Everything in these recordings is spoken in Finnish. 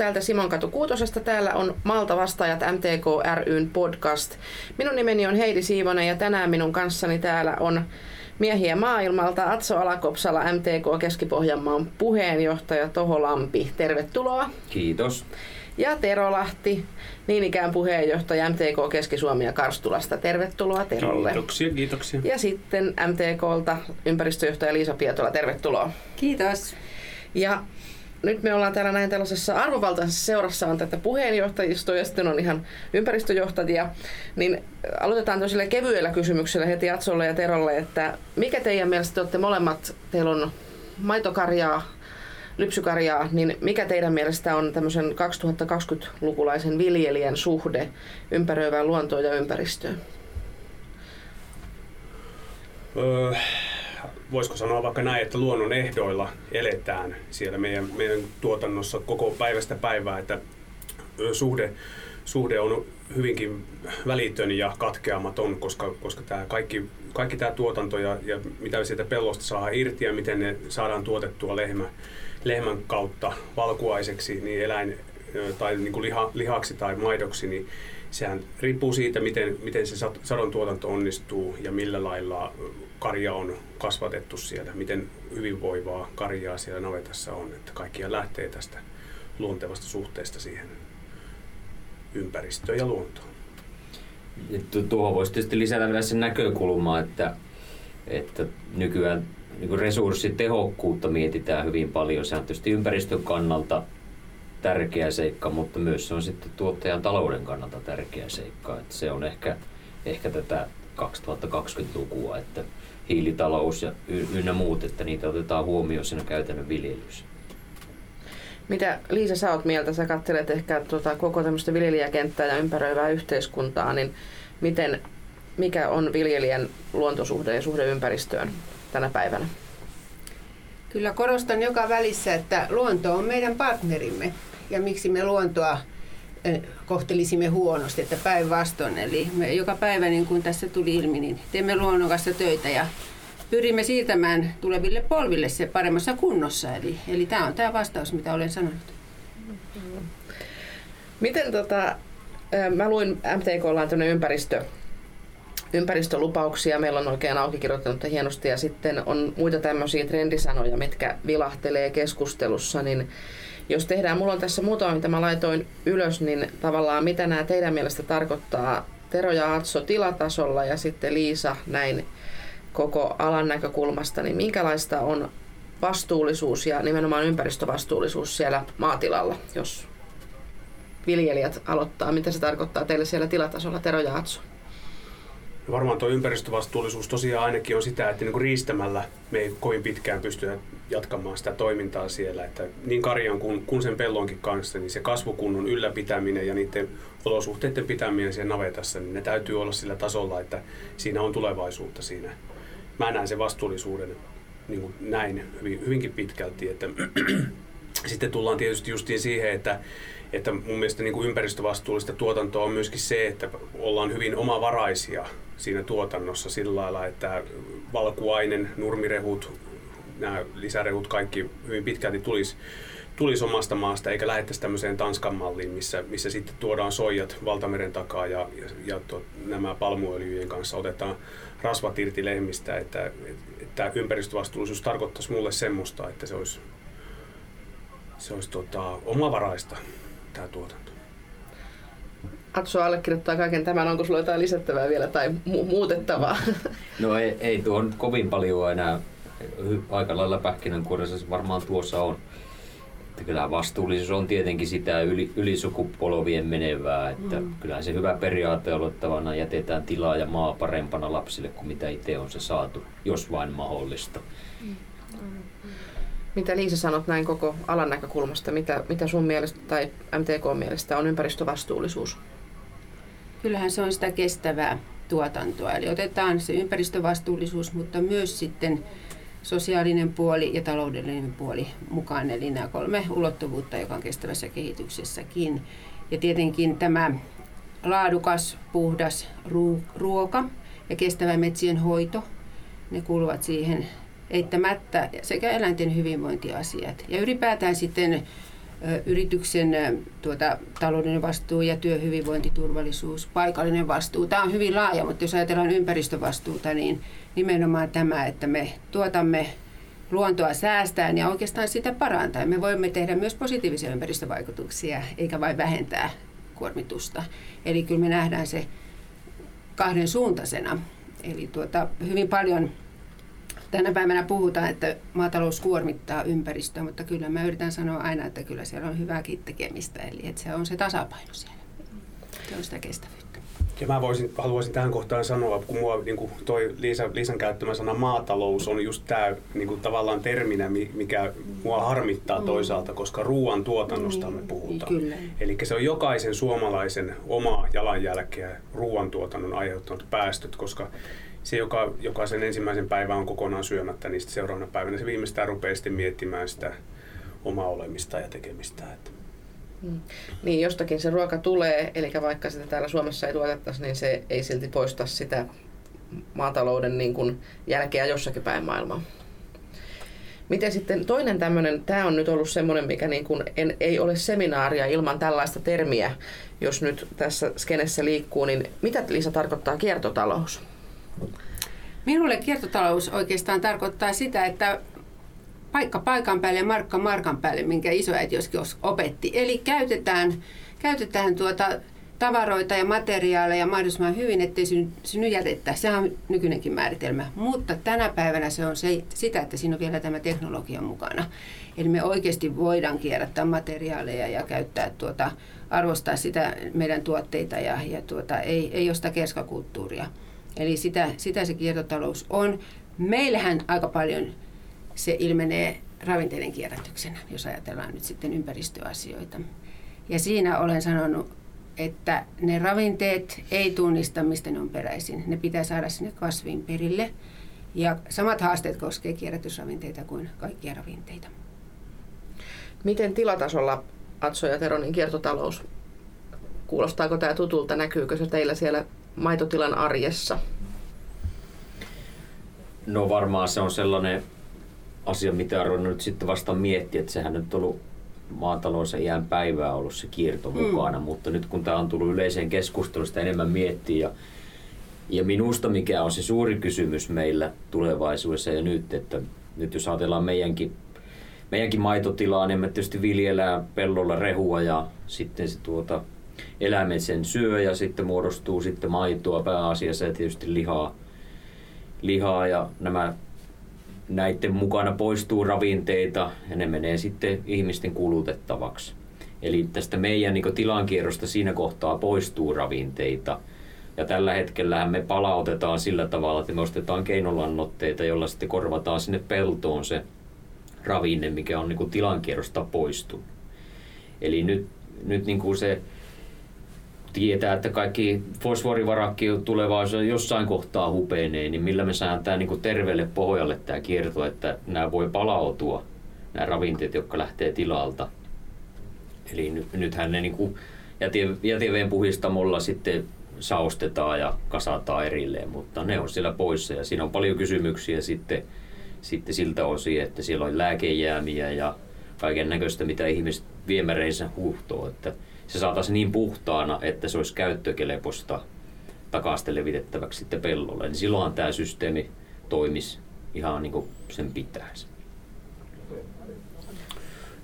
täältä Simonkatu Kuutosesta. Täällä on Malta vastaajat MTK ryn podcast. Minun nimeni on Heidi Siivonen ja tänään minun kanssani täällä on miehiä maailmalta Atso Alakopsala MTK Keski-Pohjanmaan puheenjohtaja Toho Lampi. Tervetuloa. Kiitos. Ja Tero Lahti, niin ikään puheenjohtaja MTK Keski-Suomi ja Karstulasta. Tervetuloa Terolle. Kiitoksia, kiitoksia. Ja sitten MTKlta ympäristöjohtaja Liisa Pietola. Tervetuloa. Kiitos. Ja nyt me ollaan täällä näin tällaisessa arvovaltaisessa seurassa on tätä puheenjohtajistoa ja sitten on ihan ympäristöjohtajia. Niin aloitetaan tosiaan kevyellä kysymyksellä heti Atsolle ja Terolle, että mikä teidän mielestä te olette molemmat, teillä on maitokarjaa, lypsykarjaa, niin mikä teidän mielestä on tämmöisen 2020-lukulaisen viljelijän suhde ympäröivään luontoon ja ympäristöön? Öö, voisiko sanoa vaikka näin, että luonnon ehdoilla eletään siellä meidän, meidän tuotannossa koko päivästä päivää, että suhde, suhde on hyvinkin välitön ja katkeamaton, koska, koska tämä kaikki, kaikki tämä tuotanto ja, ja mitä sieltä pellosta saa irti ja miten ne saadaan tuotettua lehmä, lehmän kautta valkuaiseksi, niin eläin tai niin kuin liha, lihaksi tai maidoksi, niin sehän riippuu siitä, miten, miten se sadon tuotanto onnistuu ja millä lailla karja on kasvatettu siellä, miten hyvinvoivaa karjaa siellä navetassa on, että kaikkia lähtee tästä luontevasta suhteesta siihen ympäristöön ja luontoon. Tuohon voisi tietysti lisätä vielä sen näkökulmaa, että, että nykyään niin resurssitehokkuutta mietitään hyvin paljon. Se on tietysti ympäristön kannalta tärkeä seikka, mutta myös se on sitten tuottajan talouden kannalta tärkeä seikka. Että se on ehkä, ehkä tätä 2020-lukua, että hiilitalous ja ynnä muut, että niitä otetaan huomioon siinä käytännön viljelyssä. Mitä Liisa sä oot mieltä? Sä katselet ehkä tuota, koko tämmöistä viljelijäkenttää ja ympäröivää yhteiskuntaa, niin miten, mikä on viljelijän luontosuhde ja suhde ympäristöön tänä päivänä? Kyllä korostan joka välissä, että luonto on meidän partnerimme ja miksi me luontoa eh, kohtelisimme huonosti, että päinvastoin. Eli me joka päivä, niin kuin tässä tuli ilmi, niin teemme luonnon kanssa töitä ja pyrimme siirtämään tuleville polville se paremmassa kunnossa. Eli, eli tämä on tämä vastaus, mitä olen sanonut. Miten tota, eh, mä luin MTKlla on ympäristö, ympäristölupauksia. Meillä on oikein auki kirjoittanut hienosti ja sitten on muita tämmöisiä trendisanoja, mitkä vilahtelee keskustelussa, niin jos tehdään, mulla on tässä muutama, mitä mä laitoin ylös, niin tavallaan mitä nämä teidän mielestä tarkoittaa Tero ja Atso tilatasolla ja sitten Liisa näin koko alan näkökulmasta, niin minkälaista on vastuullisuus ja nimenomaan ympäristövastuullisuus siellä maatilalla, jos viljelijät aloittaa, mitä se tarkoittaa teille siellä tilatasolla, Tero ja Atso? Varmaan tuo ympäristövastuullisuus tosiaan ainakin on sitä, että niin riistämällä me ei kovin pitkään pystyä jatkamaan sitä toimintaa siellä. Että niin karjan kuin, kuin sen pellonkin kanssa, niin se kasvukunnon ylläpitäminen ja niiden olosuhteiden pitäminen siellä navetassa, niin ne täytyy olla sillä tasolla, että siinä on tulevaisuutta siinä. Mä näen sen vastuullisuuden niin kuin näin hyvin, hyvinkin pitkälti. Että sitten tullaan tietysti justiin siihen, että että mun mielestä niin kuin ympäristövastuullista tuotantoa on myöskin se, että ollaan hyvin omavaraisia siinä tuotannossa sillä lailla, että valkuainen, nurmirehut, nämä lisärehut kaikki hyvin pitkälti tulisi tulisi omasta maasta, eikä lähettäisi tämmöiseen Tanskan malliin, missä, missä sitten tuodaan soijat valtameren takaa ja, ja, ja to, nämä palmuöljyjen kanssa otetaan rasvat irti lehmistä. Että, että, että ympäristövastuullisuus tarkoittaisi mulle semmoista, että se olisi, se olisi tota, omavaraista tämä tuotanto. Atso allekirjoittaa kaiken tämän. Onko sinulla jotain lisättävää vielä tai mu- muutettavaa? No ei, ei tuon kovin paljon enää. Aika lailla pähkinänkuoressa varmaan tuossa on. Että kyllä vastuullisuus on tietenkin sitä yli, ylisukupolvien menevää. Että mm. Kyllähän se hyvä periaate aloittavana jätetään tilaa ja maa parempana lapsille kuin mitä itse on se saatu, jos vain mahdollista. Mm. Mitä Liisa sanot näin koko alan näkökulmasta? Mitä, mitä sun mielestä tai MTK mielestä on ympäristövastuullisuus? Kyllähän se on sitä kestävää tuotantoa. Eli otetaan se ympäristövastuullisuus, mutta myös sitten sosiaalinen puoli ja taloudellinen puoli mukaan. Eli nämä kolme ulottuvuutta, joka on kestävässä kehityksessäkin. Ja tietenkin tämä laadukas, puhdas ruoka ja kestävä metsien hoito, ne kuuluvat siihen eittämättä sekä eläinten hyvinvointiasiat ja ylipäätään sitten yrityksen tuota, taloudellinen vastuu ja työhyvinvointiturvallisuus, paikallinen vastuu. Tämä on hyvin laaja, mutta jos ajatellaan ympäristövastuuta, niin nimenomaan tämä, että me tuotamme luontoa säästää ja oikeastaan sitä parantaa. Me voimme tehdä myös positiivisia ympäristövaikutuksia, eikä vain vähentää kuormitusta. Eli kyllä me nähdään se kahden suuntaisena. Eli tuota, hyvin paljon tänä päivänä puhutaan, että maatalous kuormittaa ympäristöä, mutta kyllä mä yritän sanoa aina, että kyllä siellä on hyvääkin tekemistä, eli että se on se tasapaino siellä. Se on sitä kestävyyttä. Ja mä voisin, haluaisin tähän kohtaan sanoa, kun mua niin kuin toi Liisa, Liisan käyttämä sana maatalous on just tämä niin kuin tavallaan terminä, mikä mua harmittaa mm. toisaalta, koska ruoan tuotannosta me puhutaan. Kyllä. Eli se on jokaisen suomalaisen oma jalanjälkeä ruoantuotannon aiheuttamat päästöt, koska se, joka, joka sen ensimmäisen päivän on kokonaan syömättä, niin sitten seuraavana päivänä se viimeistään rupeaa sitten miettimään sitä omaa olemista ja tekemistä. Että. Hmm. Niin, jostakin se ruoka tulee, eli vaikka sitä täällä Suomessa ei tuotettaisi, niin se ei silti poista sitä maatalouden niin kuin jälkeä jossakin päin maailmaa. Miten sitten toinen tämmöinen, tämä on nyt ollut semmoinen, mikä niin kuin en, ei ole seminaaria ilman tällaista termiä, jos nyt tässä skenessä liikkuu, niin mitä Liisa tarkoittaa kiertotalous? Minulle kiertotalous oikeastaan tarkoittaa sitä, että paikka paikan päälle markka markan päälle, minkä isoäiti joskus opetti. Eli käytetään, käytetään tuota tavaroita ja materiaaleja mahdollisimman hyvin, ettei synny, synny jätettä. Sehän on nykyinenkin määritelmä. Mutta tänä päivänä se on se, sitä, että siinä on vielä tämä teknologia mukana. Eli me oikeasti voidaan kierrättää materiaaleja ja käyttää tuota, arvostaa sitä meidän tuotteita ja, ja tuota, ei, ei ole sitä keskakulttuuria. Eli sitä, sitä se kiertotalous on. Meillähän aika paljon se ilmenee ravinteiden kierrätyksenä, jos ajatellaan nyt sitten ympäristöasioita. Ja siinä olen sanonut, että ne ravinteet ei tunnista, mistä ne on peräisin. Ne pitää saada sinne kasvin perille. Ja samat haasteet koskevat kierrätysravinteita kuin kaikkia ravinteita. Miten tilatasolla Atso ja Teronin kiertotalous? Kuulostaako tämä tutulta? Näkyykö se teillä siellä maitotilan arjessa? No varmaan se on sellainen asia, mitä on nyt sitten vasta miettiä, että sehän nyt on ollut maatalous iän päivää ollut se kierto mm. mukana, mutta nyt kun tämä on tullut yleiseen keskusteluun, sitä enemmän miettiä ja, ja minusta mikä on se suuri kysymys meillä tulevaisuudessa ja nyt, että nyt jos ajatellaan meidänkin, meidänkin maitotilaa, niin me tietysti viljellään pellolla rehua ja sitten se tuota, eläimet sen syö ja sitten muodostuu sitten maitoa pääasiassa ja tietysti lihaa, lihaa ja nämä näiden mukana poistuu ravinteita ja ne menee sitten ihmisten kulutettavaksi. Eli tästä meidän niin tilankierrosta siinä kohtaa poistuu ravinteita. Ja tällä hetkellä me palautetaan sillä tavalla, että me ostetaan keinolannoitteita, jolla sitten korvataan sinne peltoon se ravinne, mikä on niin tilankierrosta poistunut. Eli nyt, nyt niin kuin se tietää, että kaikki fosforivarakki tulevaisuudessa jossain kohtaa hupenee, niin millä me saadaan tämä niin terveelle pohjalle tämä kierto, että nämä voi palautua, nämä ravinteet, jotka lähtee tilalta. Eli nyt, nythän ne niin kuin jäteveen puhistamolla sitten saustetaan ja kasataan erilleen, mutta ne on siellä poissa ja siinä on paljon kysymyksiä sitten, sitten siltä osin, että siellä on lääkejäämiä ja kaiken näköistä, mitä ihmiset viemäreissä huuhtoo. Että se saataisiin niin puhtaana, että se olisi käyttökeleposta takaisin levitettäväksi sitten pellolle. Niin silloinhan tämä systeemi toimisi ihan niin kuin sen pitäisi.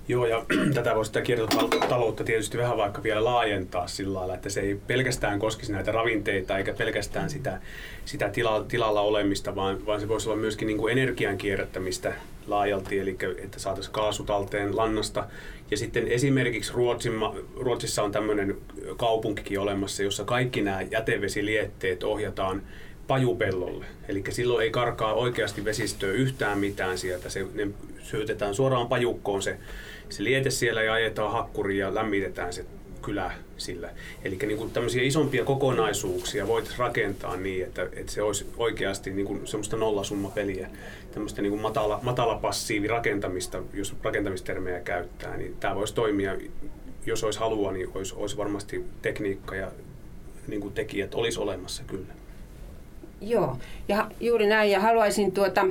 Joo, ja tätä voisi sitä kiertotaloutta tietysti vähän vaikka vielä laajentaa sillä lailla, että se ei pelkästään koskisi näitä ravinteita eikä pelkästään sitä, sitä tila, tilalla olemista, vaan, vaan se voisi olla myöskin niin kuin energian kierrättämistä laajalti, eli että saataisiin kaasutalteen lannasta. Ja sitten esimerkiksi Ruotsin, Ruotsissa on tämmöinen kaupunkikin olemassa, jossa kaikki nämä jätevesilietteet ohjataan pajupellolle. Eli silloin ei karkaa oikeasti vesistöä yhtään mitään sieltä. Se, ne syötetään suoraan pajukkoon se, se liete siellä ja ajetaan hakkuriin ja lämmitetään se kylä sillä. Eli niin kuin tämmöisiä isompia kokonaisuuksia voitaisiin rakentaa niin, että, että se olisi oikeasti niin kuin semmoista nollasummapeliä, tämmöistä niin kuin matala, matala passiivi rakentamista, jos rakentamistermejä käyttää, niin tämä voisi toimia, jos olisi halua, niin olisi, olisi varmasti tekniikka ja niin kuin tekijät olisi olemassa kyllä. Joo, ja juuri näin, ja haluaisin tuota,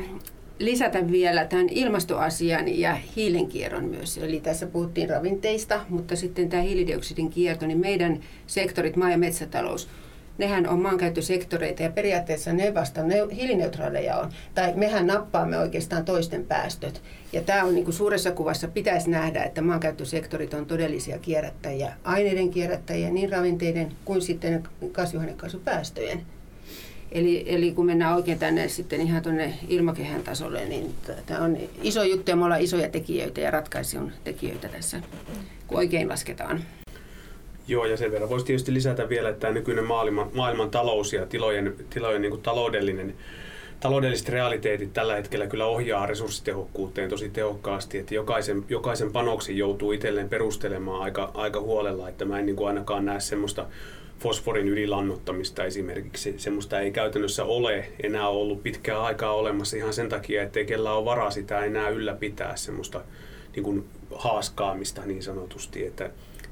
lisätä vielä tämän ilmastoasian ja hiilenkierron myös. Eli tässä puhuttiin ravinteista, mutta sitten tämä hiilidioksidin kierto, niin meidän sektorit, maa- ja metsätalous, nehän on maankäyttösektoreita ja periaatteessa ne vasta ne hiilineutraaleja on. Tai mehän nappaamme oikeastaan toisten päästöt. Ja tämä on niin kuin suuressa kuvassa pitäisi nähdä, että maankäyttösektorit on todellisia kierrättäjiä, aineiden kierrättäjiä, niin ravinteiden kuin sitten kasvihuonekaasupäästöjen. Eli, eli kun mennään oikein tänne sitten ihan tuonne ilmakehän tasolle, niin tämä on iso juttu ja me ollaan isoja tekijöitä ja ratkaisun tekijöitä tässä, kun oikein lasketaan. Joo, ja sen verran voisi tietysti lisätä vielä, että tämä nykyinen maailman, maailman talous ja tilojen, tilojen niin taloudellinen taloudelliset realiteetit tällä hetkellä kyllä ohjaa resurssitehokkuuteen tosi tehokkaasti, että jokaisen, jokaisen panoksen joutuu itselleen perustelemaan aika, aika huolella, että mä en niin kuin ainakaan näe semmoista fosforin ylilannottamista esimerkiksi. Semmoista ei käytännössä ole enää ollut pitkää aikaa olemassa ihan sen takia, että ei kellään ole varaa sitä enää ylläpitää semmoista niin kuin haaskaamista niin sanotusti. Että,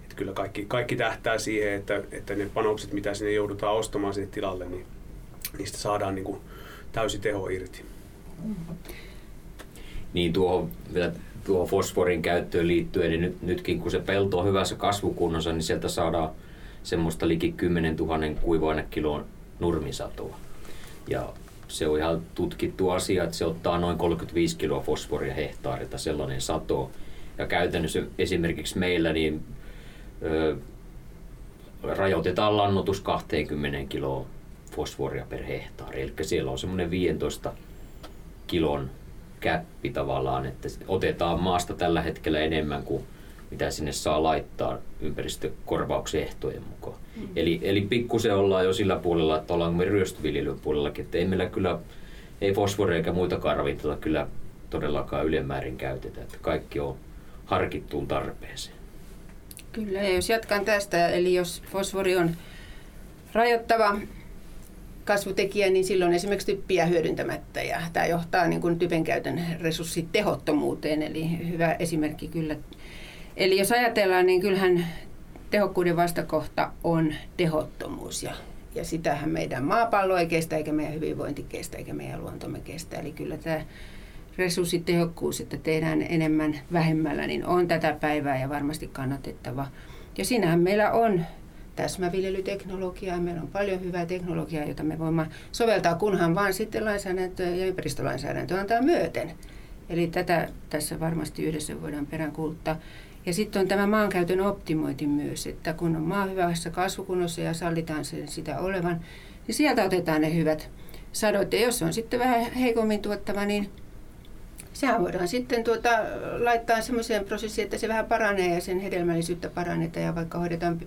että kyllä kaikki, kaikki tähtää siihen, että, että ne panokset, mitä sinne joudutaan ostamaan sinne tilalle, niin niistä saadaan niin kuin täysi teho irti. Niin tuohon, vielä tuohon fosforin käyttöön liittyen, niin nyt, nytkin kun se pelto on hyvässä kasvukunnossa, niin sieltä saadaan semmoista liki 10 000 kuiva-ainekilon nurmisatoa. Ja se on ihan tutkittu asia, että se ottaa noin 35 kiloa fosforia hehtaarilta sellainen sato. Ja käytännössä esimerkiksi meillä niin ö, rajoitetaan lannotus 20 kiloa fosforia per hehtaari. Eli siellä on semmoinen 15 kilon käppi tavallaan, että otetaan maasta tällä hetkellä enemmän kuin mitä sinne saa laittaa ympäristökorvauksen ehtojen mukaan. Mm. Eli, eli pikkusen ollaan jo sillä puolella, että ollaan me ryöstöviljelyn puolellakin, että ei meillä kyllä, ei fosforia eikä muita ravintoja kyllä todellakaan ylemmäärin käytetä, että kaikki on harkittuun tarpeeseen. Kyllä, ja jos jatkan tästä, eli jos fosfori on rajoittava kasvutekijä, niin silloin esimerkiksi typpiä hyödyntämättä ja tämä johtaa niin kuin typen käytön resurssitehottomuuteen, eli hyvä esimerkki kyllä Eli jos ajatellaan, niin kyllähän tehokkuuden vastakohta on tehottomuus ja, ja sitähän meidän maapallo ei kestä, eikä meidän hyvinvointi kestä, eikä meidän luontomme kestä. Eli kyllä tämä resurssitehokkuus, että tehdään enemmän vähemmällä, niin on tätä päivää ja varmasti kannatettava. Ja siinähän meillä on täsmäviljelyteknologiaa, meillä on paljon hyvää teknologiaa, jota me voimme soveltaa, kunhan vaan sitten lainsäädäntö ja ympäristölainsäädäntö antaa myöten. Eli tätä tässä varmasti yhdessä voidaan peräänkuuluttaa. Ja sitten on tämä maankäytön optimointi myös, että kun on maa hyvässä kasvukunnossa ja sallitaan sen sitä olevan, niin sieltä otetaan ne hyvät sadot. Ja jos on sitten vähän heikommin tuottava, niin sehän voidaan sitten tuota, laittaa semmoiseen prosessiin, että se vähän paranee ja sen hedelmällisyyttä parannetaan ja vaikka hoidetaan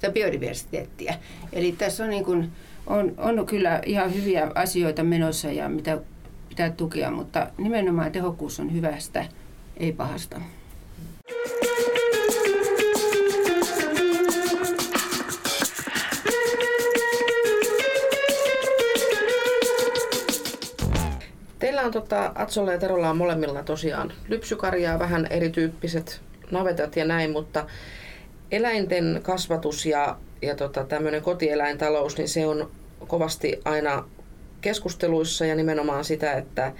tätä biodiversiteettiä. Eli tässä on, niin kuin, on, on kyllä ihan hyviä asioita menossa ja mitä pitää tukea, mutta nimenomaan tehokkuus on hyvästä, ei pahasta. On tota, Atsolla ja Terolla on molemmilla tosiaan lypsykarjaa, vähän erityyppiset navetat ja näin, mutta eläinten kasvatus ja, ja tota, tämmöinen kotieläintalous, niin se on kovasti aina keskusteluissa ja nimenomaan sitä, että,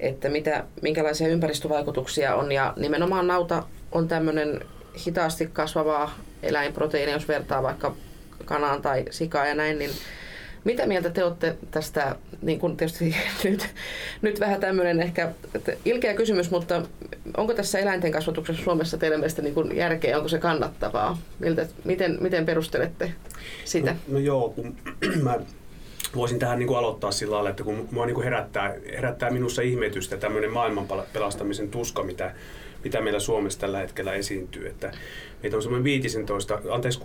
että mitä, minkälaisia ympäristövaikutuksia on. Ja nimenomaan nauta on tämmöinen hitaasti kasvavaa eläinproteiini, jos vertaa vaikka kanaan tai sikaa ja näin, niin mitä mieltä te olette tästä, niin kuin tietysti nyt, nyt vähän tämmöinen ehkä ilkeä kysymys, mutta onko tässä eläinten kasvatuksessa Suomessa teidän mielestä niin kuin järkeä, onko se kannattavaa? Miltä, miten, miten perustelette sitä? No, no joo, kun mä voisin tähän niin kuin aloittaa sillä lailla, että kun mua niin kuin herättää, herättää minussa ihmetystä tämmöinen maailman pelastamisen tuska, mitä, mitä meillä Suomessa tällä hetkellä esiintyy. Että meitä on semmoinen 15, anteeksi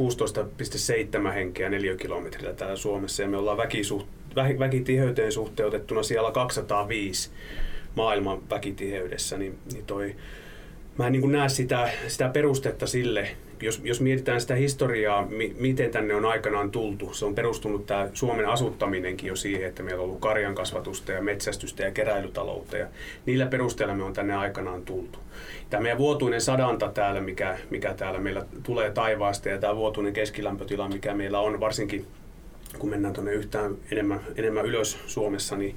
16,7 henkeä neliökilometrillä täällä Suomessa ja me ollaan väkisuht, vä, väkitiheyteen suhteutettuna siellä 205 maailman väkitiheydessä, niin, niin toi, mä en niin näe sitä, sitä perustetta sille, jos, jos mietitään sitä historiaa, mi, miten tänne on aikanaan tultu, se on perustunut tämä Suomen asuttaminenkin jo siihen, että meillä on ollut karjan kasvatusta ja metsästystä ja keräilytaloutta ja niillä perusteella me on tänne aikanaan tultu. Tämä meidän vuotuinen sadanta täällä, mikä, mikä täällä meillä tulee taivaasta ja tämä vuotuinen keskilämpötila, mikä meillä on varsinkin kun mennään tuonne yhtään enemmän, enemmän ylös Suomessa, niin,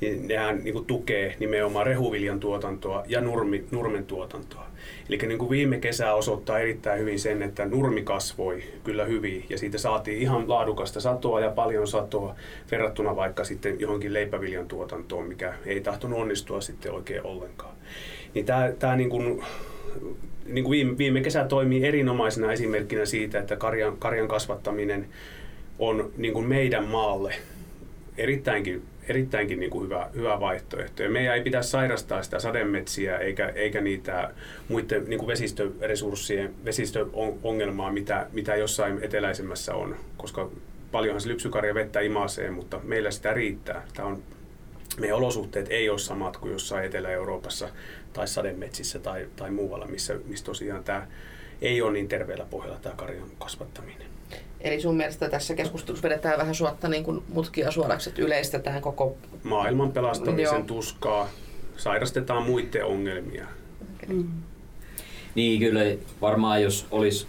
niin nehän niin tukee nimenomaan rehuviljan tuotantoa ja nurmi, nurmen tuotantoa. Eli niin kuin viime kesä osoittaa erittäin hyvin sen, että nurmi kasvoi kyllä hyvin ja siitä saatiin ihan laadukasta satoa ja paljon satoa verrattuna vaikka sitten johonkin leipäviljan tuotantoon, mikä ei tahtonut onnistua sitten oikein ollenkaan. Niin tämä, tämä niin kuin, niin kuin viime, viime kesä toimii erinomaisena esimerkkinä siitä, että karjan, karjan kasvattaminen on niin kuin meidän maalle erittäinkin, erittäinkin niin kuin hyvä, hyvä vaihtoehto. Ja meidän ei pidä sairastaa sitä sademetsiä eikä, eikä niitä muiden niin kuin vesistöresurssien, vesistöongelmaa, mitä, mitä jossain eteläisemmässä on, koska paljonhan se lypsykarja vettä imasee, mutta meillä sitä riittää. Tämä on, meidän olosuhteet ei ole samat kuin jossain Etelä-Euroopassa tai sademetsissä tai, tai muualla, missä, missä tosiaan tämä ei ole niin terveellä pohjalla tämä karjan kasvattaminen. Eli sun mielestä tässä keskustelussa vedetään vähän suotta niin kuin mutkia suoraksi, että yleistetään koko... Maailman pelastamisen Joo. tuskaa, sairastetaan muiden ongelmia. Okay. Mm. Niin kyllä varmaan jos olisi,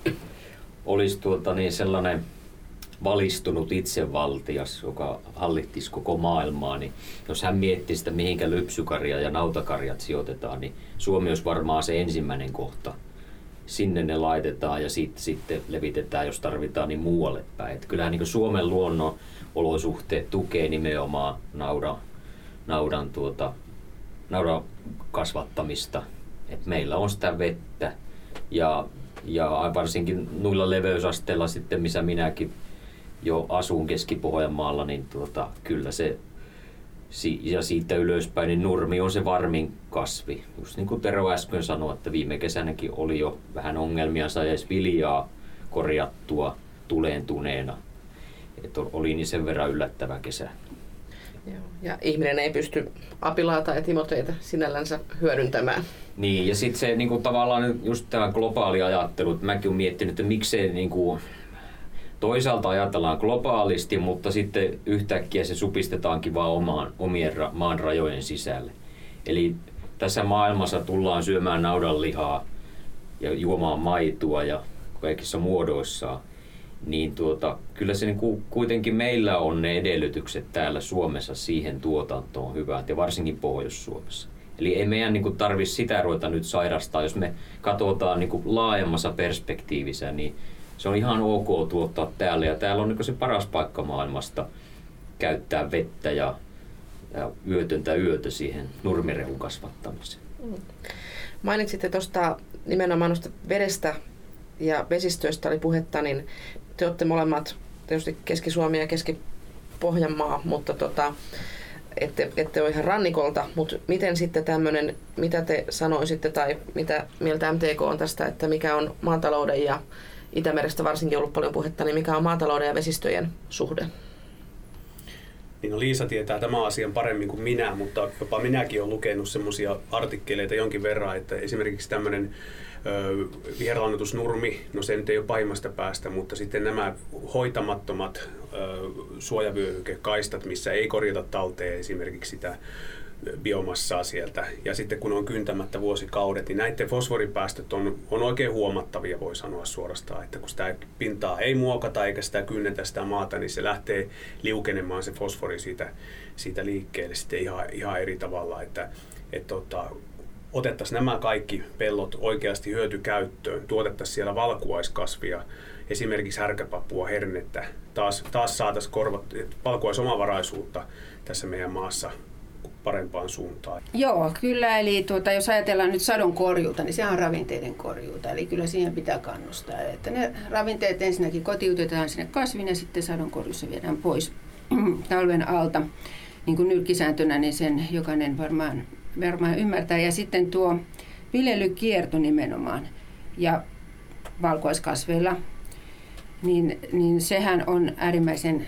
olisi tuota, niin sellainen valistunut itsevaltias, joka hallittisi koko maailmaa, niin jos hän miettii sitä, mihinkä lypsykarja ja nautakarjat sijoitetaan, niin Suomi olisi varmaan se ensimmäinen kohta – sinne ne laitetaan ja sitten sitten levitetään, jos tarvitaan, niin muualle päin. Et kyllähän niin Suomen luonnon olosuhteet tukee nimenomaan naudan, naudan, tuota, naudan kasvattamista. Et meillä on sitä vettä ja, ja varsinkin noilla leveysasteilla sitten, missä minäkin jo asun Keski-Pohjanmaalla, niin tuota, kyllä se ja siitä ylöspäin, niin nurmi on se varmin kasvi. Just niin kuin Tero äsken sanoi, että viime kesänäkin oli jo vähän ongelmia, sai edes viljaa korjattua tuleentuneena. Että oli niin sen verran yllättävä kesä. Joo. Ja ihminen ei pysty apilaata ja timoteita sinällänsä hyödyntämään. Niin, ja sitten se niin kuin, tavallaan just tämä globaali ajattelu, että mäkin olen miettinyt, että miksei niin kuin, toisaalta ajatellaan globaalisti, mutta sitten yhtäkkiä se supistetaankin vaan omaan, omien ra, maan rajojen sisälle. Eli tässä maailmassa tullaan syömään naudanlihaa ja juomaan maitoa ja kaikissa muodoissaan, niin tuota, kyllä se niin kuitenkin meillä on ne edellytykset täällä Suomessa siihen tuotantoon hyvät ja varsinkin Pohjois-Suomessa. Eli ei meidän niin tarvitse sitä ruveta nyt sairastaa, jos me katsotaan niin laajemmassa perspektiivissä, niin se on ihan ok tuottaa täällä ja täällä on niin se paras paikka maailmasta käyttää vettä ja, ja yötöntä yötä siihen nurmirehun kasvattamiseen. Mm. Mainitsitte tuosta nimenomaan noista vedestä ja vesistöistä oli puhetta, niin te olette molemmat tietysti Keski-Suomi ja Keski-Pohjanmaa, mutta tota, ette, ette ole ihan rannikolta, mutta miten sitten tämmöinen, mitä te sanoisitte tai mitä mieltä MTK on tästä, että mikä on maatalouden ja Itämerestä varsinkin ollut paljon puhetta, niin mikä on maatalouden ja vesistöjen suhde? Niin no Liisa tietää tämän asian paremmin kuin minä, mutta jopa minäkin olen lukenut semmoisia artikkeleita jonkin verran, että esimerkiksi tämmöinen viherlannoitusnurmi, no se nyt ei ole pahimmasta päästä, mutta sitten nämä hoitamattomat ö, suojavyöhykekaistat, missä ei korjata talteen esimerkiksi sitä biomassaa sieltä. Ja sitten kun on kyntämättä vuosikaudet, niin näiden fosforipäästöt on, on oikein huomattavia, voi sanoa suorastaan. Että kun sitä pintaa ei muokata eikä sitä kynnetä sitä maata, niin se lähtee liukenemaan se fosfori siitä, siitä liikkeelle sitten ihan, ihan eri tavalla. Että, et tota, otettaisiin nämä kaikki pellot oikeasti hyötykäyttöön, tuotettaisiin siellä valkuaiskasvia, esimerkiksi härkäpapua, hernettä, taas, taas saataisiin korvat, valkuaisomavaraisuutta tässä meidän maassa parempaan suuntaan. Joo, kyllä. Eli tuota, jos ajatellaan nyt sadon korjuuta, niin se on ravinteiden korjuuta. Eli kyllä siihen pitää kannustaa. Että ne ravinteet ensinnäkin kotiutetaan sinne kasvin ja sitten sadon korjuussa viedään pois talven alta. Niin kuin nyrkkisääntönä, niin sen jokainen varmaan, varmaan ymmärtää. Ja sitten tuo viljelykierto nimenomaan. Ja valkoiskasveilla, niin, niin sehän on äärimmäisen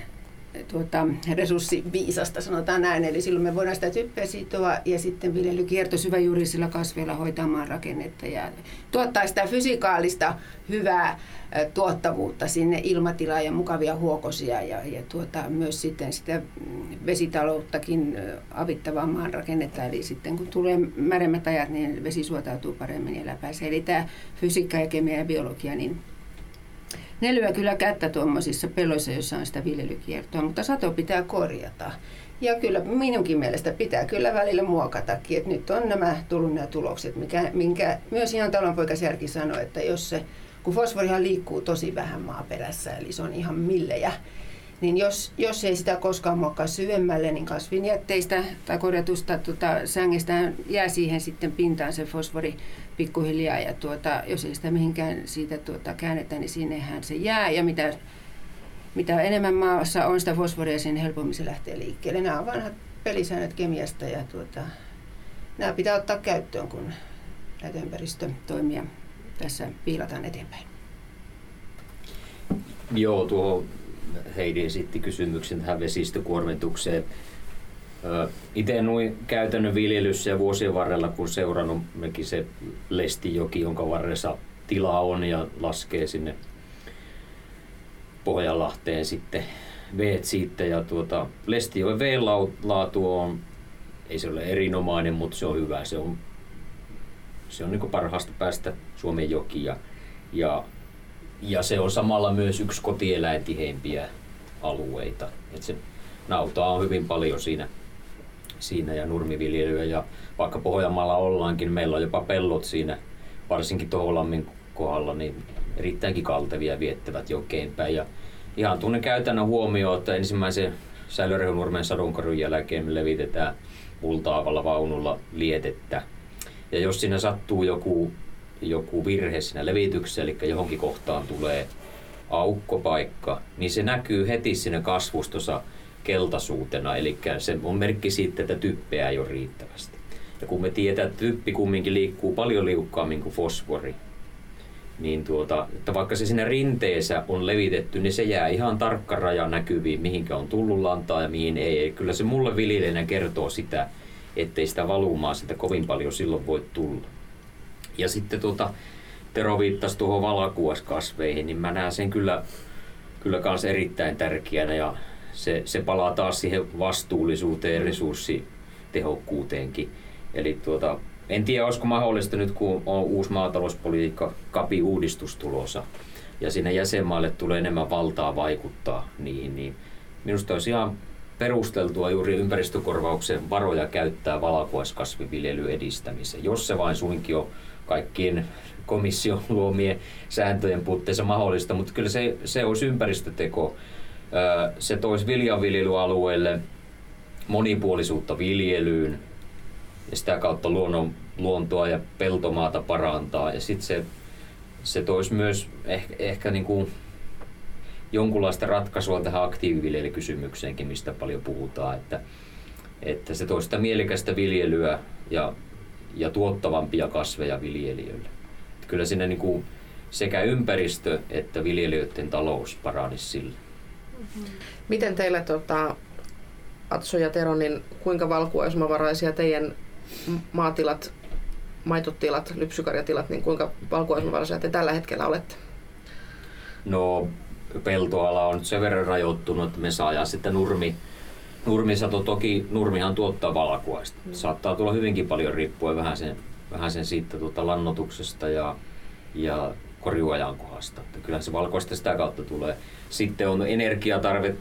tuota, resurssiviisasta, sanotaan näin. Eli silloin me voidaan sitä typpeä sitoa ja sitten viljelykierto syväjuurisilla kasveilla hoitaa maan rakennetta ja tuottaa sitä fysikaalista hyvää tuottavuutta sinne ilmatilaan ja mukavia huokosia ja, ja tuota, myös sitten sitä vesitalouttakin avittavaa maan rakennetta. Eli sitten kun tulee märemmät ajat, niin vesi suotautuu paremmin ja läpäisee. Eli tämä fysiikka ja kemia ja biologia, niin ne lyö kyllä kättä tuommoisissa peloissa, joissa on sitä viljelykiertoa, mutta sato pitää korjata. Ja kyllä minunkin mielestä pitää kyllä välillä muokatakin, että nyt on nämä tullut nämä tulokset, mikä, minkä myös ihan talonpoikasjärki sanoi, että jos se, kun fosforihan liikkuu tosi vähän maaperässä, eli se on ihan millejä, niin jos, jos ei sitä koskaan muokkaa syvemmälle, niin kasvinjätteistä tai korjatusta tuota, sängestä jää siihen sitten pintaan se fosfori pikkuhiljaa. Ja tuota, jos ei sitä mihinkään siitä tuota, käännetä, niin sinnehän se jää. Ja mitä, mitä enemmän maassa on sitä fosforia, sen helpommin se lähtee liikkeelle. Nämä on vanhat pelisäännöt kemiasta ja tuota, nämä pitää ottaa käyttöön, kun näitä ympäristötoimia tässä piilataan eteenpäin. Joo, tuohon Heidi esitti kysymyksen tähän vesistökuormitukseen. Itse noin käytännön viljelyssä ja vuosien varrella, kun seurannut mekin se Lestijoki, jonka varressa tila on ja laskee sinne Pohjanlahteen sitten veet siitä. Ja tuota, Lestijoen veen laatu on, ei se ole erinomainen, mutta se on hyvä. Se on, se on niin parhaasta päästä Suomen joki ja, ja ja se on samalla myös yksi kotieläintiheimpiä alueita. Et se nautaa on hyvin paljon siinä, siinä ja nurmiviljelyä. Ja vaikka Pohjanmaalla ollaankin, meillä on jopa pellot siinä, varsinkin Toholammin kohdalla, niin erittäinkin kaltevia viettävät jokeen päin. Ja ihan tunne käytännön huomio, että ensimmäisen säilörehunurmen sadonkarun jälkeen me levitetään multaavalla vaunulla lietettä. Ja jos siinä sattuu joku joku virhe siinä levityksessä, eli johonkin kohtaan tulee aukkopaikka, niin se näkyy heti siinä kasvustossa keltaisuutena, eli se on merkki siitä, että typpeä ei ole riittävästi. Ja kun me tiedetään, että typpi kumminkin liikkuu paljon liukkaammin kuin fosfori, niin tuota, että vaikka se siinä rinteessä on levitetty, niin se jää ihan tarkka raja näkyviin, mihinkä on tullut lantaa ja mihin ei. Kyllä se mulle viljelijänä kertoo sitä, ettei sitä valumaa sitä kovin paljon silloin voi tulla. Ja sitten tuota, Tero viittasi tuohon valakuaskasveihin, niin mä näen sen kyllä, kyllä kans erittäin tärkeänä ja se, se palaa taas siihen vastuullisuuteen ja resurssitehokkuuteenkin. Eli tuota, en tiedä, olisiko mahdollista nyt, kun on uusi maatalouspolitiikka, kapi-uudistus tulossa, ja sinne jäsenmaille tulee enemmän valtaa vaikuttaa niihin, niin minusta olisi ihan perusteltua juuri ympäristökorvauksen varoja käyttää valakuaiskasviviljelyn edistämiseen, jos se vain suinkin on kaikkien komission luomien sääntöjen puutteessa mahdollista, mutta kyllä se, se olisi ympäristöteko. Se toisi viljanviljelyalueelle monipuolisuutta viljelyyn ja sitä kautta luonnon, luontoa ja peltomaata parantaa. Ja sitten se, se toisi myös ehkä, ehkä niin kuin jonkunlaista ratkaisua tähän aktiiviviljelykysymykseenkin, mistä paljon puhutaan, että, että se toisi sitä mielekästä viljelyä ja ja tuottavampia kasveja viljelijöille. Kyllä sinne niin kuin sekä ympäristö että viljelijöiden talous paranisi sillä. Miten teillä tota, Atso ja Tero, niin kuinka valkuaismavaraisia teidän maatilat, maitotilat, lypsykarjatilat, niin kuinka valkuaismavaraisia te tällä hetkellä olette? No peltoala on sen verran rajoittunut, että me saadaan sitten nurmi, Nurmisato toki, nurmihan tuottaa valkuaista. Mm. Saattaa tulla hyvinkin paljon riippuen vähän sen, vähän sen siitä tuota lannotuksesta ja, ja korjuajankohdasta. Että kyllähän se valkoista sitä kautta tulee. Sitten on energiatarve,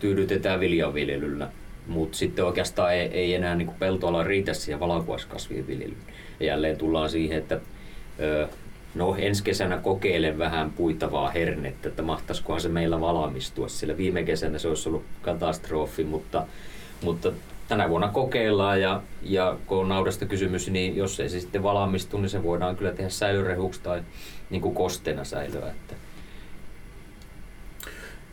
tyydytetään viljanviljelyllä, mutta sitten oikeastaan ei, ei enää niin peltoala riitä siihen valkuaiskasvien viljelyyn. Ja jälleen tullaan siihen, että ö, no ensi kesänä kokeilen vähän puitavaa hernettä, että mahtaisikohan se meillä valmistua. Sillä viime kesänä se olisi ollut katastrofi, mutta, mutta tänä vuonna kokeillaan ja, ja kun on naudasta kysymys, niin jos ei se sitten valmistu, niin se voidaan kyllä tehdä säilyrehuksi tai niin kuin kosteena säilyä. Että.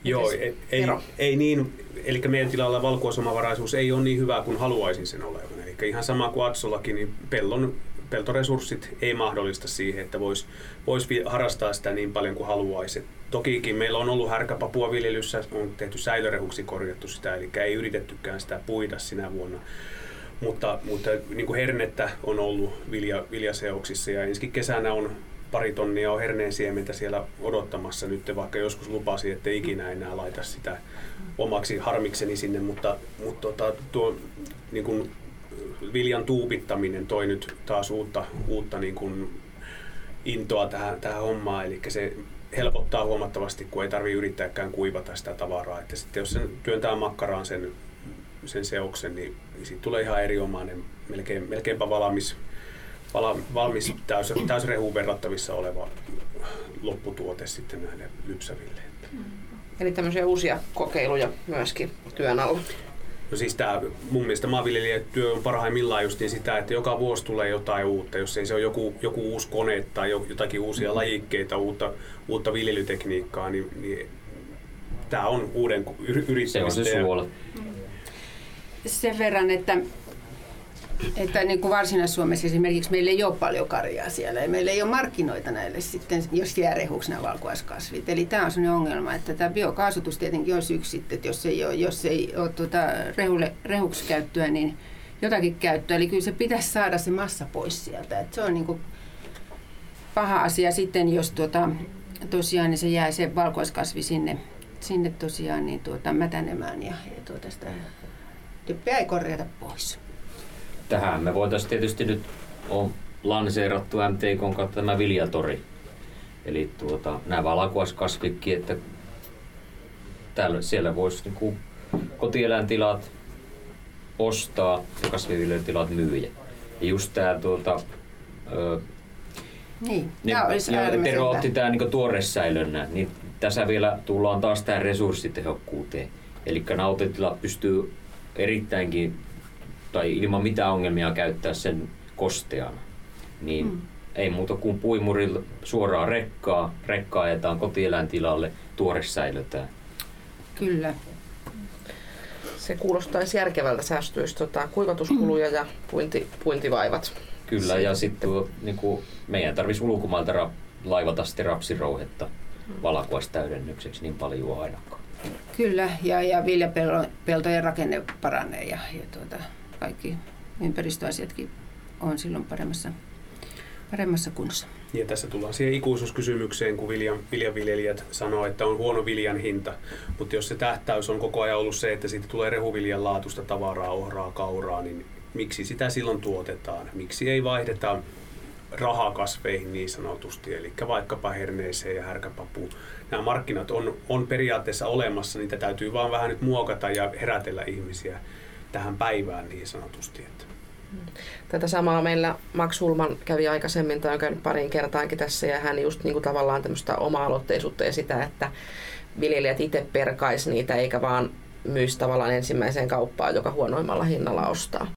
Joo, ei, ei, ei niin, eli meidän tilalla valkuaisomavaraisuus ei ole niin hyvä kuin haluaisin sen olevan. Eli ihan sama kuin Atsollakin, niin pellon peltoresurssit ei mahdollista siihen, että voisi vois harrastaa sitä niin paljon kuin haluaisi. Tokikin meillä on ollut härkäpapuaviljelyssä, on tehty säilörehuksi korjattu sitä, eli ei yritettykään sitä puida sinä vuonna. Mutta, mutta niin kuin hernettä on ollut vilja, viljaseoksissa ja ensi kesänä on pari tonnia on herneen siementä siellä odottamassa nyt, vaikka joskus lupasi, että ikinä enää laita sitä omaksi harmikseni sinne, mutta, mutta tota, tuo niin kuin viljan tuupittaminen toi nyt taas uutta, uutta niin kuin intoa tähän, tähän hommaan. Eli se helpottaa huomattavasti, kun ei tarvitse yrittääkään kuivata sitä tavaraa. Että sitten jos sen työntää makkaraan sen, sen seoksen, niin, niin siitä tulee ihan erinomainen, melkein, melkeinpä valmis, valmis täys, täysrehuun verrattavissa oleva lopputuote sitten näille lypsäville. Eli tämmöisiä uusia kokeiluja myöskin työn alla. No siis tämä, mun mielestä maanviljelijätyö on parhaimmillaan just niin sitä, että joka vuosi tulee jotain uutta, jos ei se ole joku, joku uusi kone tai jotakin uusia mm-hmm. lajikkeita, uutta, uutta viljelytekniikkaa, niin, niin tämä on uuden yrittämistä. Se on se suola. Sen verran, että että niin kuin Varsinais-Suomessa esimerkiksi meillä ei ole paljon karjaa siellä ja meillä ei ole markkinoita näille sitten, jos jää rehuksi nämä valkuaiskasvit. Eli tämä on sellainen ongelma, että tämä biokaasutus tietenkin olisi yksi sitten, että jos ei ole, jos ei ole tuota rehulle, rehuksi käyttöä, niin jotakin käyttöä. Eli kyllä se pitäisi saada se massa pois sieltä. Että se on niin kuin paha asia sitten, jos tuota, tosiaan niin se jää se valkuaiskasvi sinne, sinne tosiaan niin tuota, mätänemään ja, ja tuota sitä ei korjata pois tähän me voitaisiin tietysti nyt on lanseerattu MTK kautta tämä viljatori. Eli tuota, nämä valkuaiskasvikki, että täällä, siellä voisi niin kotieläintilat ostaa ja kasviviljelytilat myyjä. Ja just tämä tuota, ö, niin, niin, ja Tero otti tämä niin tuoresäilönnä, niin tässä vielä tullaan taas tähän resurssitehokkuuteen. Eli nautetila pystyy erittäinkin tai ilman mitään ongelmia käyttää sen kosteana. Niin mm. ei muuta kuin puimurilla suoraan rekkaa, rekkaa ajetaan kotieläintilalle, tuore säilötään. Kyllä. Se kuulostaisi järkevältä säästyisi tota, kuivatuskuluja ja puinti, puintivaivat. Kyllä, Siitä. ja sitten niin kuin, meidän tarvitsisi ulkomailta ra- laivata sitten rapsirouhetta mm. valkuaistäydennykseksi niin paljon ainakaan. Kyllä, ja, ja viljapeltojen rakenne paranee ja, ja tuota, kaikki ympäristöasiatkin on silloin paremmassa, paremmassa kunnossa. Ja tässä tullaan siihen ikuisuuskysymykseen, kun viljan, viljanviljelijät sanoo, että on huono viljan hinta. Mutta jos se tähtäys on koko ajan ollut se, että siitä tulee rehuviljan laatusta tavaraa, ohraa, kauraa, niin miksi sitä silloin tuotetaan? Miksi ei vaihdeta rahakasveihin niin sanotusti, eli vaikkapa herneeseen ja härkäpapuun. Nämä markkinat on, on periaatteessa olemassa, niitä täytyy vaan vähän nyt muokata ja herätellä ihmisiä tähän päivään niin sanotusti. Että. Tätä samaa meillä Max Hulman kävi aikaisemmin tai on käynyt pariin kertaankin tässä ja hän just niin kuin tavallaan tämmöistä oma-aloitteisuutta ja sitä, että viljelijät itse perkais niitä eikä vaan myisi tavallaan ensimmäiseen kauppaan, joka huonoimmalla hinnalla ostaa.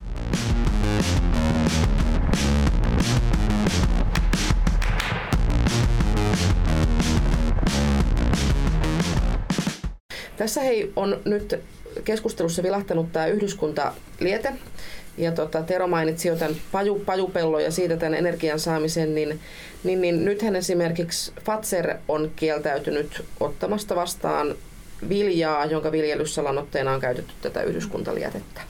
Tässä hei on nyt keskustelussa vilahtanut tämä yhdyskuntaliete. Ja tota, Tero mainitsi jo tämän paju, pajupellon ja siitä tämän energian saamisen, niin, niin, niin nythän esimerkiksi Fatser on kieltäytynyt ottamasta vastaan viljaa, jonka viljelyssä lannoitteena on käytetty tätä yhdyskuntalietettä.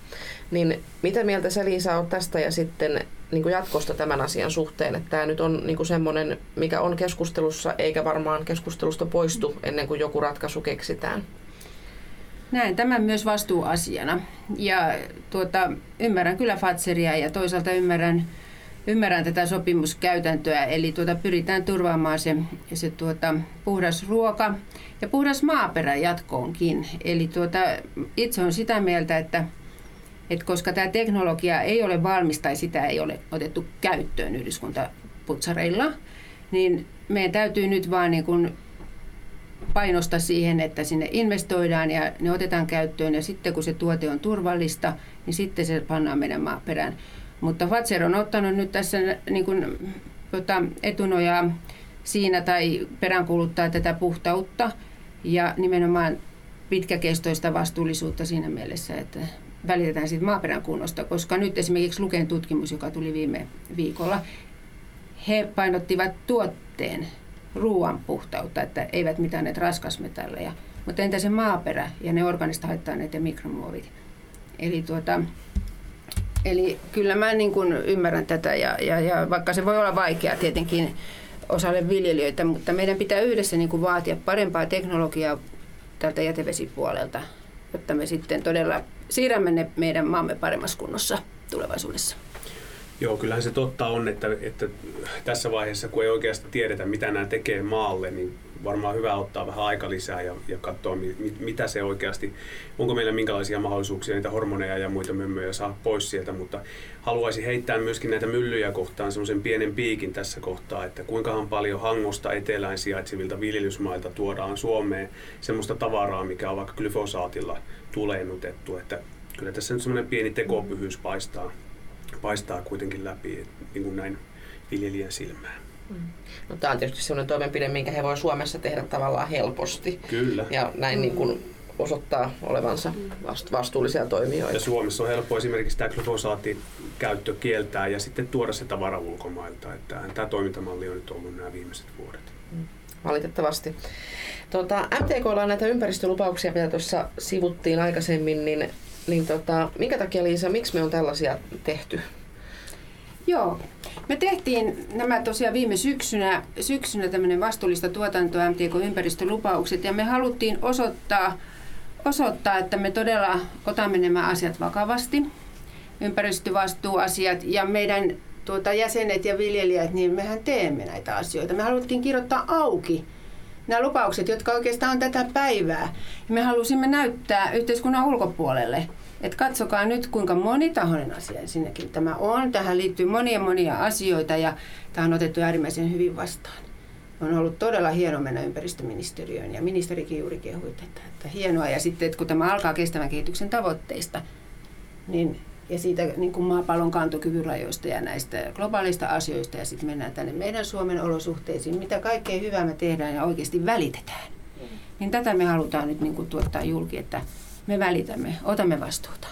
Niin mitä mieltä sä Liisa on tästä ja sitten niin kuin jatkosta tämän asian suhteen, että tämä nyt on niin kuin semmoinen, mikä on keskustelussa, eikä varmaan keskustelusta poistu ennen kuin joku ratkaisu keksitään? Näen tämän myös vastuuasiana ja tuota, ymmärrän kyllä Fatseria ja toisaalta ymmärrän, ymmärrän tätä sopimuskäytäntöä, eli tuota, pyritään turvaamaan se, se tuota, puhdas ruoka ja puhdas maaperä jatkoonkin. Eli tuota, itse olen sitä mieltä, että, että koska tämä teknologia ei ole valmis tai sitä ei ole otettu käyttöön yhdyskuntaputsareilla, niin meidän täytyy nyt vaan niin kuin painosta siihen, että sinne investoidaan ja ne otetaan käyttöön ja sitten kun se tuote on turvallista, niin sitten se pannaan meidän maaperään. Mutta Fatser on ottanut nyt tässä niin kuin, tota, etunojaa siinä tai peräänkuuluttaa tätä puhtautta ja nimenomaan pitkäkestoista vastuullisuutta siinä mielessä, että välitetään siitä maaperän kunnosta, koska nyt esimerkiksi Luken tutkimus, joka tuli viime viikolla, he painottivat tuotteen ruoan puhtautta, että eivät mitään näitä raskasmetalleja. Mutta entä se maaperä ja ne organista haittaa-aineet ja mikromuovit? Eli, tuota, eli kyllä mä niin kuin ymmärrän tätä ja, ja, ja vaikka se voi olla vaikeaa tietenkin osalle viljelijöitä, mutta meidän pitää yhdessä niin kuin vaatia parempaa teknologiaa tältä jätevesipuolelta, jotta me sitten todella siirrämme ne meidän maamme paremmassa kunnossa tulevaisuudessa. Joo, kyllähän se totta on, että, että tässä vaiheessa, kun ei oikeasti tiedetä, mitä nämä tekee maalle, niin varmaan hyvä ottaa vähän aika lisää ja, ja katsoa, mit, mitä se oikeasti, onko meillä minkälaisia mahdollisuuksia niitä hormoneja ja muita mömmöjä saa pois sieltä, mutta haluaisin heittää myöskin näitä myllyjä kohtaan semmoisen pienen piikin tässä kohtaa, että kuinkahan paljon Hangosta etelään sijaitsevilta viljelysmailta tuodaan Suomeen semmoista tavaraa, mikä on vaikka glyfosaatilla tulennutettu, että kyllä tässä nyt semmoinen pieni tekopyhyys paistaa, paistaa kuitenkin läpi niin kuin näin viljelijän silmään. Mm. No, tämä on tietysti sellainen toimenpide, minkä he voi Suomessa tehdä tavallaan helposti. Kyllä. Ja näin niin kuin osoittaa olevansa vastuullisia toimijoita. Ja Suomessa on helppo esimerkiksi tämä käyttö kieltää ja sitten tuoda se tavara ulkomailta. Että tämä toimintamalli on nyt ollut nämä viimeiset vuodet. Mm. Valitettavasti. Tuota, MTKlla on näitä ympäristölupauksia, mitä tuossa sivuttiin aikaisemmin, niin, niin tota, minkä takia Liisa, miksi me on tällaisia tehty? Joo, me tehtiin nämä tosiaan viime syksynä, syksynä tämmöinen vastuullista tuotantoa MTK-ympäristölupaukset ja me haluttiin osoittaa, osoittaa, että me todella otamme nämä asiat vakavasti, ympäristövastuuasiat ja meidän tuota, jäsenet ja viljelijät, niin mehän teemme näitä asioita. Me haluttiin kirjoittaa auki nämä lupaukset, jotka oikeastaan on tätä päivää. Ja me halusimme näyttää yhteiskunnan ulkopuolelle, että katsokaa nyt, kuinka monitahoinen asia ensinnäkin tämä on. Tähän liittyy monia monia asioita ja tämä on otettu äärimmäisen hyvin vastaan. On ollut todella hieno mennä ympäristöministeriöön ja ministerikin juuri kehui että, että hienoa. Ja sitten, että kun tämä alkaa kestävän kehityksen tavoitteista, niin ja siitä niin kuin maapallon kantokyvyn rajoista ja näistä globaalista asioista ja sitten mennään tänne meidän Suomen olosuhteisiin, mitä kaikkea hyvää me tehdään ja oikeasti välitetään. Niin tätä me halutaan nyt niin kuin tuottaa julki, että me välitämme, otamme vastuuta.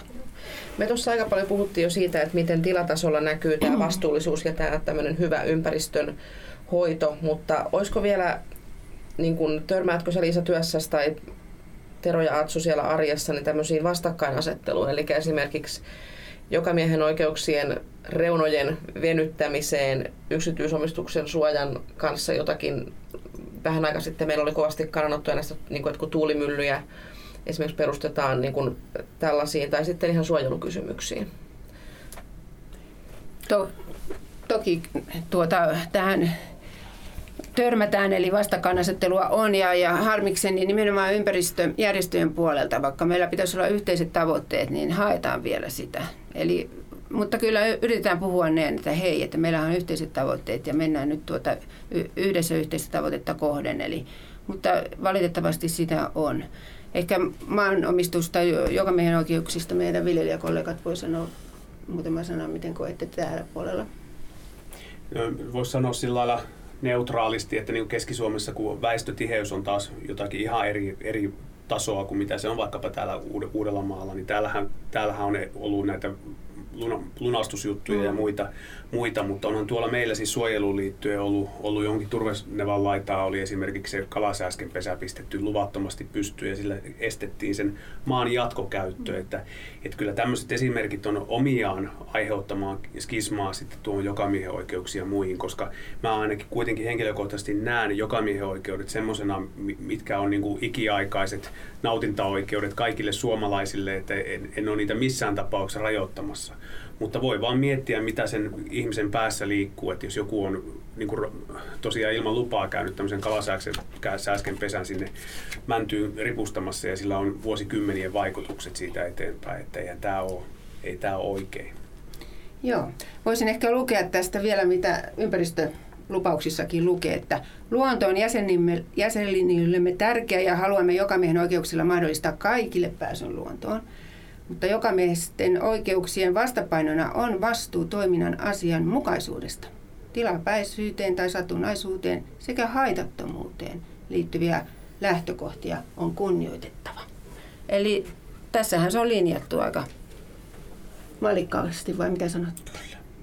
Me tuossa aika paljon puhuttiin jo siitä, että miten tilatasolla näkyy tämä vastuullisuus ja tämä tämmöinen hyvä ympäristön hoito, mutta olisiko vielä, niin kun, törmäätkö sä Liisa työssäsi tai Tero ja Atsu siellä arjessa, niin tämmöisiin vastakkainasetteluun, eli esimerkiksi jokamiehen oikeuksien reunojen venyttämiseen yksityisomistuksen suojan kanssa jotakin. Vähän aika sitten meillä oli kovasti kannanottoja näistä, niin kuin, että kun tuulimyllyjä esimerkiksi perustetaan niin kuin tällaisiin tai sitten ihan suojelukysymyksiin. To, toki tuota, tähän törmätään, eli vastakkainasettelua on, ja, ja harmiksen niin nimenomaan ympäristöjärjestöjen puolelta, vaikka meillä pitäisi olla yhteiset tavoitteet, niin haetaan vielä sitä. Eli, mutta kyllä yritetään puhua ne, että hei, että meillä on yhteiset tavoitteet ja mennään nyt tuota yhdessä yhteistä tavoitetta kohden. Eli, mutta valitettavasti sitä on. Ehkä maanomistusta joka meidän oikeuksista meidän viljelijäkollegat voi sanoa muutama sana, miten koette täällä puolella. No, Voisi sanoa sillä lailla neutraalisti, että niin Keski-Suomessa kun väestötiheys on taas jotakin ihan eri, eri tasoa kuin mitä se on vaikkapa täällä Uudellamaalla, niin täällähän, täällähän on ollut näitä lunastusjuttuja mm. ja muita, muita, mutta onhan tuolla meillä siis suojeluun liittyen ollut, ollut jonkin turvesnevan laitaa, oli esimerkiksi se kalasääsken pesä pistetty luvattomasti pystyyn ja sillä estettiin sen maan jatkokäyttö, mm. että, että kyllä tämmöiset esimerkit on omiaan aiheuttamaan skismaa sitten tuon jokamiehen oikeuksia muihin, koska mä ainakin kuitenkin henkilökohtaisesti näen jokamiehen oikeudet semmoisena, mitkä on niin kuin ikiaikaiset nautintaoikeudet kaikille suomalaisille, että en, en ole niitä missään tapauksessa rajoittamassa. Mutta voi vaan miettiä, mitä sen ihmisen päässä liikkuu, että jos joku on niin kuin, tosiaan ilman lupaa käynyt tämmöisen kalasääsken pesän sinne mäntyyn ripustamassa ja sillä on vuosikymmenien vaikutukset siitä eteenpäin, että eihän tämä ole, ei tämä ole oikein. Joo, voisin ehkä lukea tästä vielä, mitä ympäristö lupauksissakin lukee, että luonto on jäsenimme, jäsenillemme tärkeä ja haluamme jokamiehen oikeuksilla mahdollistaa kaikille pääsyn luontoon. Mutta jokamiesten oikeuksien vastapainona on vastuu toiminnan asian mukaisuudesta, tilapäisyyteen tai satunnaisuuteen sekä haitattomuuteen liittyviä lähtökohtia on kunnioitettava. Eli tässähän se on linjattu aika malikkaasti, vai mitä sanot?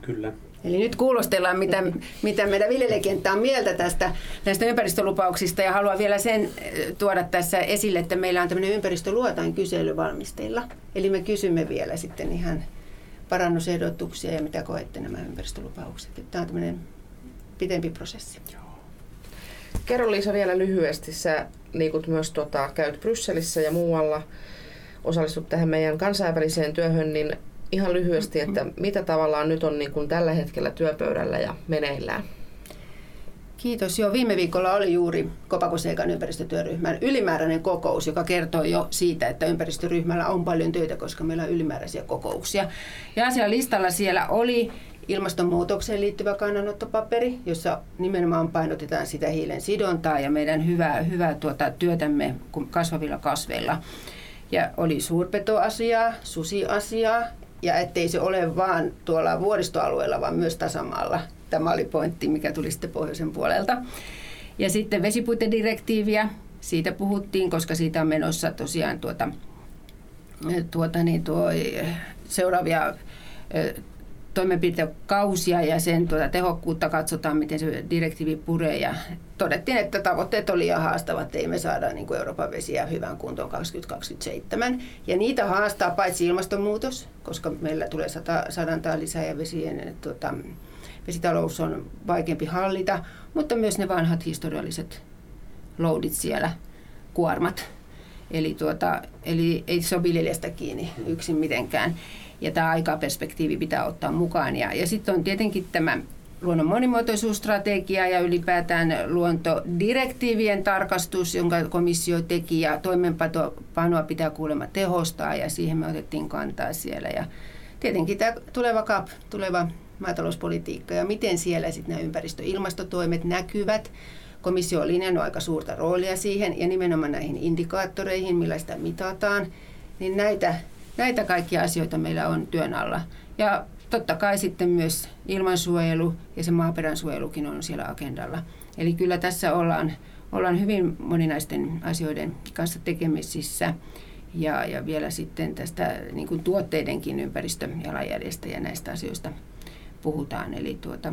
Kyllä. Eli nyt kuulostellaan, mitä, mitä meidän viljelijäkenttä on mieltä tästä näistä ympäristölupauksista ja haluan vielä sen eh, tuoda tässä esille, että meillä on tämmöinen ympäristöluotain kysely valmisteilla. Eli me kysymme vielä sitten ihan parannusehdotuksia ja mitä koette nämä ympäristölupaukset. Tämä on tämmöinen pitempi prosessi. Kerro Liisa vielä lyhyesti, sä liikut myös tuota, käyt Brysselissä ja muualla, osallistut tähän meidän kansainväliseen työhön, niin ihan lyhyesti, että mitä tavallaan nyt on niin kuin tällä hetkellä työpöydällä ja meneillään? Kiitos. Joo, viime viikolla oli juuri Kopakoseikan ympäristötyöryhmän ylimääräinen kokous, joka kertoo jo siitä, että ympäristöryhmällä on paljon töitä, koska meillä on ylimääräisiä kokouksia. Ja asialistalla siellä oli ilmastonmuutokseen liittyvä kannanottopaperi, jossa nimenomaan painotetaan sitä hiilen sidontaa ja meidän hyvää, hyvää tuota työtämme kasvavilla kasveilla. Ja oli suurpetoasiaa, susiasiaa ja ettei se ole vaan tuolla vuoristoalueella, vaan myös tasamaalla. Tämä oli pointti, mikä tuli sitten pohjoisen puolelta. Ja sitten vesipuitedirektiiviä, siitä puhuttiin, koska siitä on menossa tosiaan tuota, tuota niin tuo, seuraavia toimenpidekausia ja sen tuota tehokkuutta katsotaan, miten se direktiivi puree. Ja todettiin, että tavoitteet oli liian haastavat, ei me saada niin kuin Euroopan vesiä hyvään kuntoon 2027. Ja niitä haastaa paitsi ilmastonmuutos, koska meillä tulee sata, sadantaa lisää ja vesien, tuota, vesitalous on vaikeampi hallita, mutta myös ne vanhat historialliset loadit siellä, kuormat. Eli, tuota, eli ei se ole viljelijästä kiinni yksin mitenkään ja tämä aikaperspektiivi pitää ottaa mukaan. Ja, ja sitten on tietenkin tämä luonnon monimuotoisuusstrategia ja ylipäätään luontodirektiivien tarkastus, jonka komissio teki ja toimenpanoa pitää kuulemma tehostaa ja siihen me otettiin kantaa siellä. Ja tietenkin tämä tuleva CAP, tuleva maatalouspolitiikka ja miten siellä sitten nämä ympäristö- ja ilmastotoimet näkyvät. Komissio on linjannut aika suurta roolia siihen ja nimenomaan näihin indikaattoreihin, millä sitä mitataan. Niin näitä Näitä kaikkia asioita meillä on työn alla. Ja totta kai sitten myös ilmansuojelu ja se maaperän suojelukin on siellä agendalla. Eli kyllä tässä ollaan, ollaan hyvin moninaisten asioiden kanssa tekemisissä. Ja, ja vielä sitten tästä niin kuin tuotteidenkin ympäristöjalanjäljestä ja näistä asioista puhutaan. Eli tuota,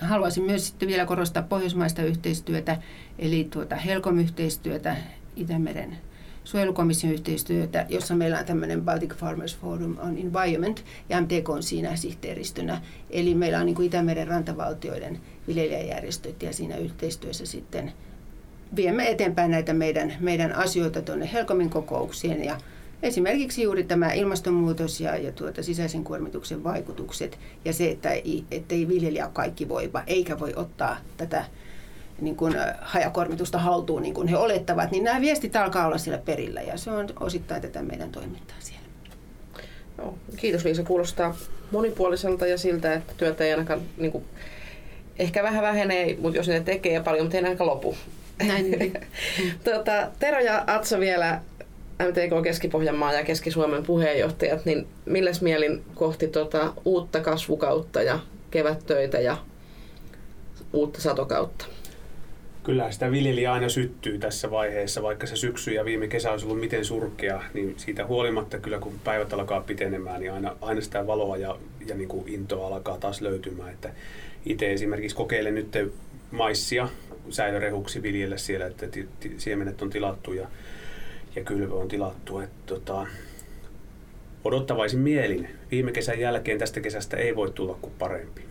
haluaisin myös sitten vielä korostaa pohjoismaista yhteistyötä, eli tuota Helcom-yhteistyötä Itämeren suojelukomission yhteistyötä, jossa meillä on tämmöinen Baltic Farmers Forum on Environment ja MTK on siinä sihteeristönä. Eli meillä on niin kuin Itämeren rantavaltioiden viljelijäjärjestöt ja siinä yhteistyössä sitten viemme eteenpäin näitä meidän, meidän asioita tuonne Helcomin kokouksien ja Esimerkiksi juuri tämä ilmastonmuutos ja, ja tuota sisäisen kuormituksen vaikutukset ja se, että ei, ettei viljelijä kaikki voiva eikä voi ottaa tätä niin kuin hajakormitusta haltuun, niin kuin he olettavat, niin nämä viestit alkaa olla siellä perillä ja se on osittain tätä meidän toimintaa siellä. No, kiitos Liisa, kuulostaa monipuoliselta ja siltä, että työtä ei ainakaan niin kuin, ehkä vähän vähenee, mutta jos ne tekee paljon, mutta ei ainakaan lopu. Näin. tuota, Tero ja Atso vielä MTK Keski-Pohjanmaa ja Keski-Suomen puheenjohtajat, niin milläs mielin kohti tuota uutta kasvukautta ja kevättöitä ja uutta satokautta? Kyllä sitä viljelijä aina syttyy tässä vaiheessa, vaikka se syksy ja viime kesä olisi ollut miten surkea, niin siitä huolimatta kyllä kun päivät alkaa pitenemään, niin aina, aina sitä valoa ja, ja niin kuin intoa alkaa taas löytymään. Että itse esimerkiksi kokeilen nyt maissia säilörehuksi viljellä siellä, että siemenet on tilattu ja, ja kylvö on tilattu. Että tota, odottavaisin mielin. Viime kesän jälkeen tästä kesästä ei voi tulla kuin parempi.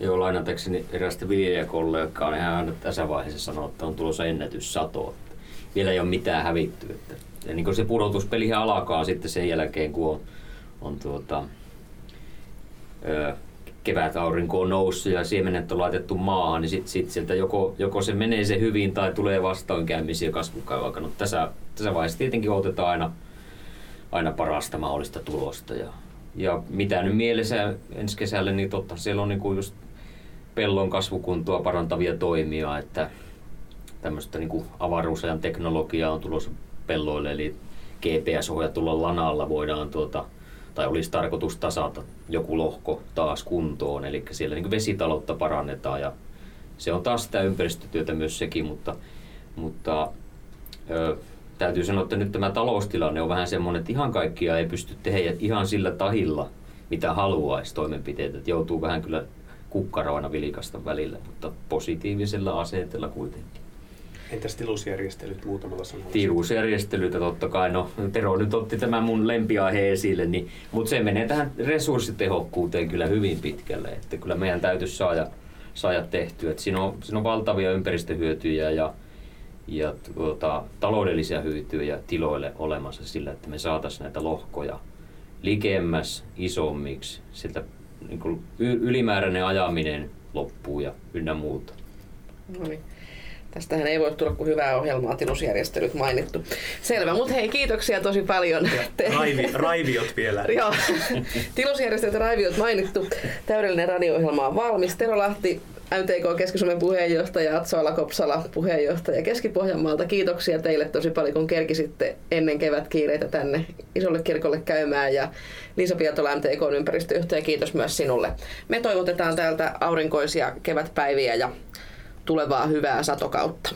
Joo, lainatakseni erästä viljelijäkollegaa, niin hän tässä vaiheessa sanoi, että on tulossa ennätyssato. Vielä ei ole mitään hävitty. Että, ja niin se pudotuspeli alkaa sitten sen jälkeen, kun on, on tuota, ö, kevät aurinko on noussut ja siemenet on laitettu maahan, niin sitten sit sieltä joko, joko se menee se hyvin tai tulee vastoinkäymisiä kasvukaivaa. No, tässä, tässä vaiheessa tietenkin otetaan aina, aina parasta mahdollista tulosta. Ja, ja mitä nyt mielessä ensi kesälle, niin totta siellä on niin just pellon kasvukuntoa parantavia toimia, että tämmöistä niin kuin avaruusajan teknologiaa on tulossa pelloille, eli GPS-ohjatulla lanalla voidaan tuota, tai olisi tarkoitus tasata joku lohko taas kuntoon, eli siellä niin vesitaloutta parannetaan ja se on taas sitä ympäristötyötä myös sekin, mutta, mutta ö, täytyy sanoa, että nyt tämä taloustilanne on vähän semmoinen, että ihan kaikkia ei pysty tehdä ihan sillä tahilla, mitä haluaisi toimenpiteitä, että joutuu vähän kyllä kukkaroina vilikasta välillä, mutta positiivisella asenteella kuitenkin. Entäs tilusjärjestelyt muutamalla sanalla? Tilusjärjestelyt, totta kai. No, Tero nyt otti tämän mun lempiaihe esille, niin, mutta se menee tähän resurssitehokkuuteen kyllä hyvin pitkälle. Että kyllä meidän täytyisi saada, saada tehtyä. Että siinä, on, siinä on valtavia ympäristöhyötyjä ja, ja tuota, taloudellisia hyötyjä tiloille olemassa sillä, että me saataisiin näitä lohkoja likemmäs, isommiksi, siltä niin kuin ylimääräinen ajaminen loppuu ja ynnä muuta. No niin. Tästähän ei voi tulla kuin hyvää ohjelmaa, tilusjärjestelyt mainittu. Selvä, mutta hei, kiitoksia tosi paljon. Raivi, raiviot vielä. Joo, tilusjärjestelyt ja raiviot mainittu. Täydellinen radio-ohjelma on valmis. Tero Lahti, MTK Keski-Suomen puheenjohtaja, Atsoala Kopsala puheenjohtaja Keski-Pohjanmaalta. Kiitoksia teille tosi paljon, kun kerkisitte ennen kevätkiireitä tänne isolle kirkolle käymään. Ja Liisa Pietola, MTK ympäristöjohtaja, kiitos myös sinulle. Me toivotetaan täältä aurinkoisia kevätpäiviä ja tulevaa hyvää satokautta.